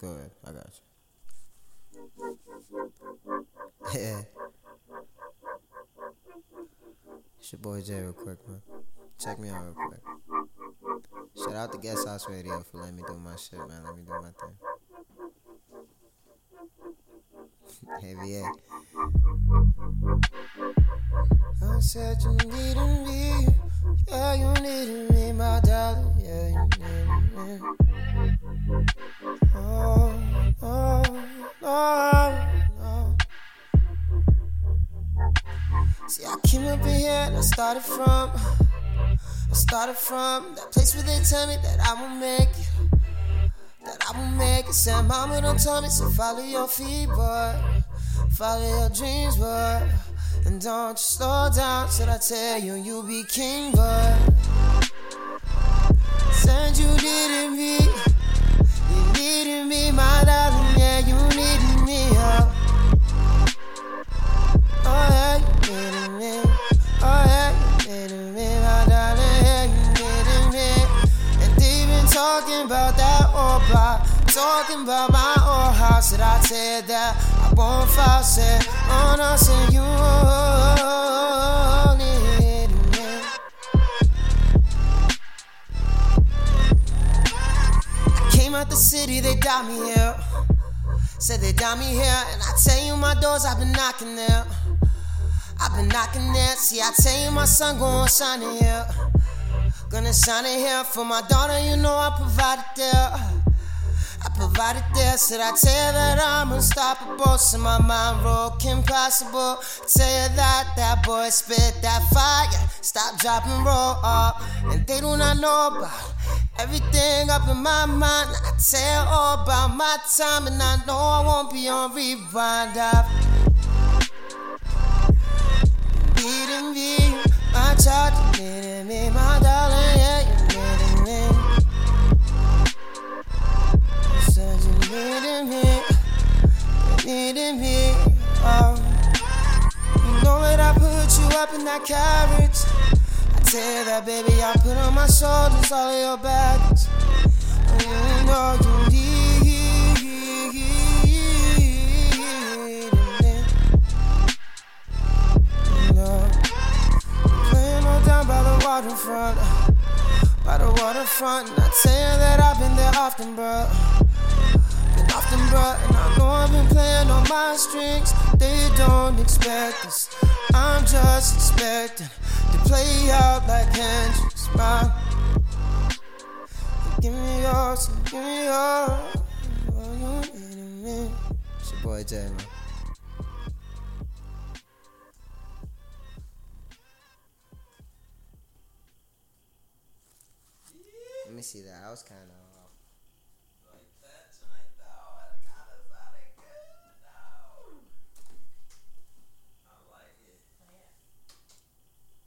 go ahead. I got you. Yeah. It's your boy Jay real quick, man. Check me out real quick. Shout out to Guest House Radio for letting me do my shit, man. Let me do my thing. Heavy A. I said you needed me. Yeah, you needed me, my darling. Yeah, you needed me. And I started from. I started from that place where they tell me that I will make it. That I will make it. Said, Mama, don't tell me, so follow your feet, boy. Follow your dreams, boy. And don't you slow down, said I tell you, you'll be king, boy. Said talking about that old block, talking about my old house. that I said that I won't fall, said, on us and you needed me. Came out the city, they got me here. Said they got me here, and I tell you my doors, I've been knocking there. I've been knocking there. See, I tell you my son gon' shine here. Gonna shine in here for my daughter, you know I provided there. I provided there, said I tell you that I'm unstoppable. So my mind broke impossible. Tell you that that boy spit that fire. Stop, drop, and roll up. And they do not know about everything up in my mind. I tell all about my time, and I know I won't be on rewind. I've that carriage. I tell that, baby, I put on my shoulders all of your baggage. And know you need. You know, playing on down by the waterfront, by the waterfront. And I tell that I've been there often, bro. Been often, bro. And I know I've been playing on my strings. They don't expect this. I'm just expecting to play out like Hendrix, man. Give me yours, give me yours. Oh, you needed me. It's your boy Jay. Let me see that. I was kind of.